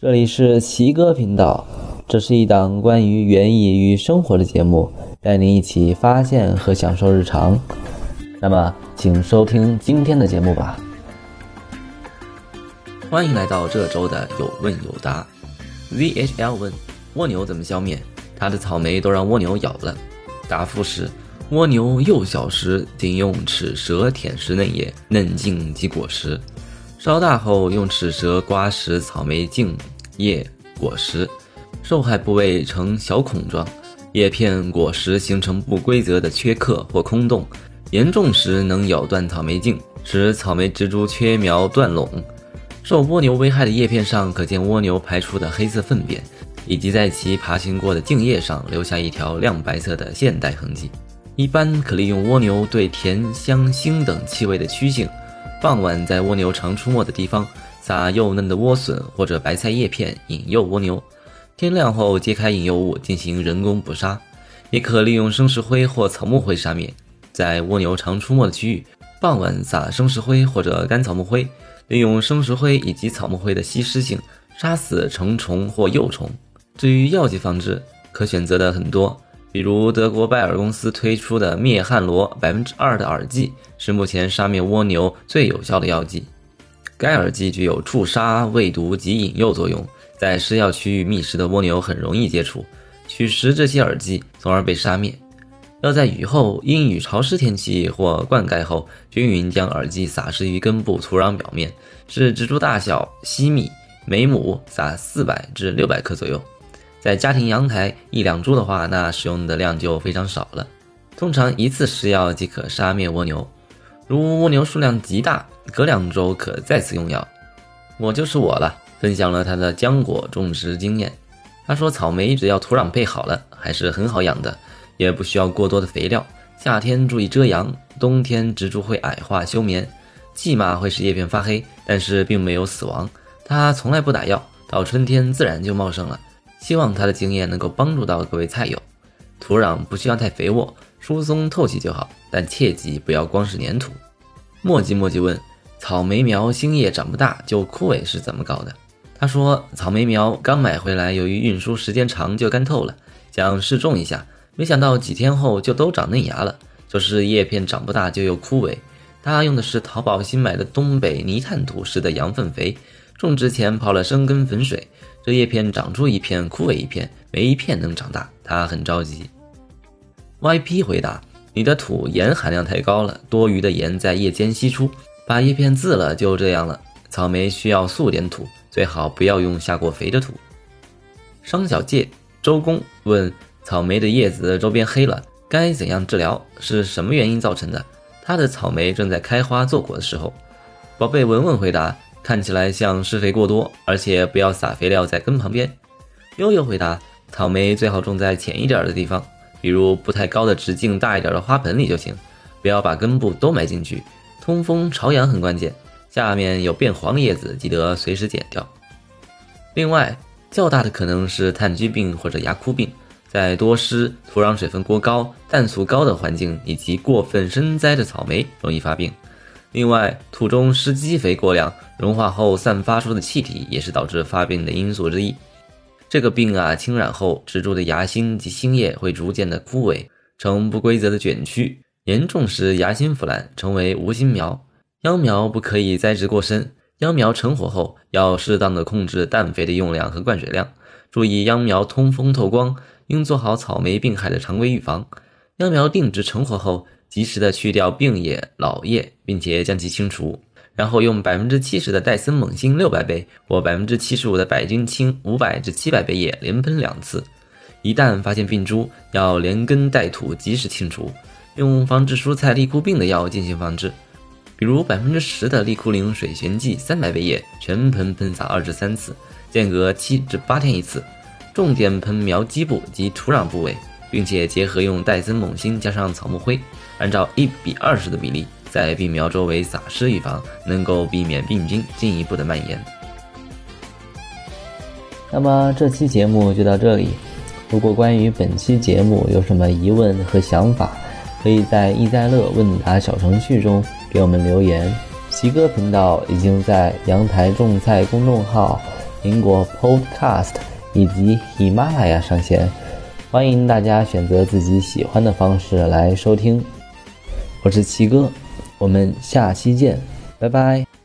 这里是奇哥频道，这是一档关于园艺与生活的节目，带您一起发现和享受日常。那么，请收听今天的节目吧。欢迎来到这周的有问有答。VHL 问：蜗牛怎么消灭？它的草莓都让蜗牛咬了。答复是：蜗牛幼小时仅用齿舌舔食嫩叶、嫩茎及果实。稍大后，用齿舌刮食草莓茎、叶、果实，受害部位呈小孔状，叶片、果实形成不规则的缺刻或空洞，严重时能咬断草莓茎，使草莓植株缺苗断垄。受蜗牛危害的叶片上可见蜗牛排出的黑色粪便，以及在其爬行过的茎叶上留下一条亮白色的线带痕迹。一般可利用蜗牛对甜、香、腥等气味的趋性。傍晚在蜗牛常出没的地方撒幼嫩的莴笋或者白菜叶片引诱蜗牛，天亮后揭开引诱物进行人工捕杀，也可利用生石灰或草木灰杀灭。在蜗牛常出没的区域，傍晚撒生石灰或者干草木灰，利用生石灰以及草木灰的吸湿性杀死成虫或幼虫。至于药剂防治，可选择的很多。比如德国拜耳公司推出的灭汉罗百分之二的耳剂是目前杀灭蜗牛最有效的药剂。该耳剂具有触杀、喂毒及引诱作用，在施药区域觅食的蜗牛很容易接触，取食这些耳剂，从而被杀灭。要在雨后、阴雨潮湿天气或灌溉后，均匀将耳剂撒施于根部土壤表面，视植株大小稀密，每亩撒四百至六百克左右。在家庭阳台一两株的话，那使用的量就非常少了。通常一次施药即可杀灭蜗牛。如蜗牛数量极大，隔两周可再次用药。我就是我了，分享了他的浆果种植经验。他说，草莓只要土壤配好了，还是很好养的，也不需要过多的肥料。夏天注意遮阳，冬天植株会矮化休眠，蓟马会使叶片发黑，但是并没有死亡。他从来不打药，到春天自然就茂盛了。希望他的经验能够帮助到各位菜友。土壤不需要太肥沃，疏松透气就好，但切记不要光是粘土。墨迹墨迹问：草莓苗新叶长不大就枯萎是怎么搞的？他说：草莓苗刚买回来，由于运输时间长就干透了，想试种一下，没想到几天后就都长嫩芽了，就是叶片长不大就又枯萎。他用的是淘宝新买的东北泥炭土施的羊粪肥，种植前泡了生根粉水。这叶片长出一片，枯萎一片，没一片能长大，他很着急。YP 回答：“你的土盐含量太高了，多余的盐在叶间析出，把叶片渍了，就这样了。草莓需要素点土，最好不要用下过肥的土。”商小介周公问：“草莓的叶子周边黑了，该怎样治疗？是什么原因造成的？”他的草莓正在开花做果的时候，宝贝文文回答。看起来像施肥过多，而且不要撒肥料在根旁边。悠悠回答：草莓最好种在浅一点的地方，比如不太高的直径大一点的花盆里就行，不要把根部都埋进去。通风朝阳很关键。下面有变黄的叶子，记得随时剪掉。另外，较大的可能是炭疽病或者芽枯病，在多湿、土壤水分过高、氮素高的环境以及过分深栽的草莓容易发病。另外，土中施基肥过量，融化后散发出的气体也是导致发病的因素之一。这个病啊，侵染后，植株的芽心及新叶会逐渐的枯萎，呈不规则的卷曲，严重时芽心腐烂，成为无心苗。秧苗不可以栽植过深，秧苗成活后要适当的控制氮肥的用量和灌水量，注意秧苗通风透光，应做好草莓病害的常规预防。秧苗定植成活后。及时的去掉病叶、老叶，并且将其清除，然后用百分之七十的戴森锰锌六百倍或百分之七十五的百菌清五百至七百倍液连喷两次。一旦发现病株，要连根带土及时清除，用防治蔬菜立枯病的药进行防治，比如百分之十的利枯灵水旋剂三百倍液，全盆喷洒二至三次，间隔七至八天一次，重点喷苗基部及土壤部位。并且结合用戴森锰锌加上草木灰，按照一比二十的比例在病苗周围撒施预防，能够避免病菌进一步的蔓延。那么这期节目就到这里。如果关于本期节目有什么疑问和想法，可以在易在乐问答小程序中给我们留言。奇哥频道已经在阳台种菜公众号。苹果 Podcast 以及喜马拉雅上线，欢迎大家选择自己喜欢的方式来收听。我是七哥，我们下期见，拜拜。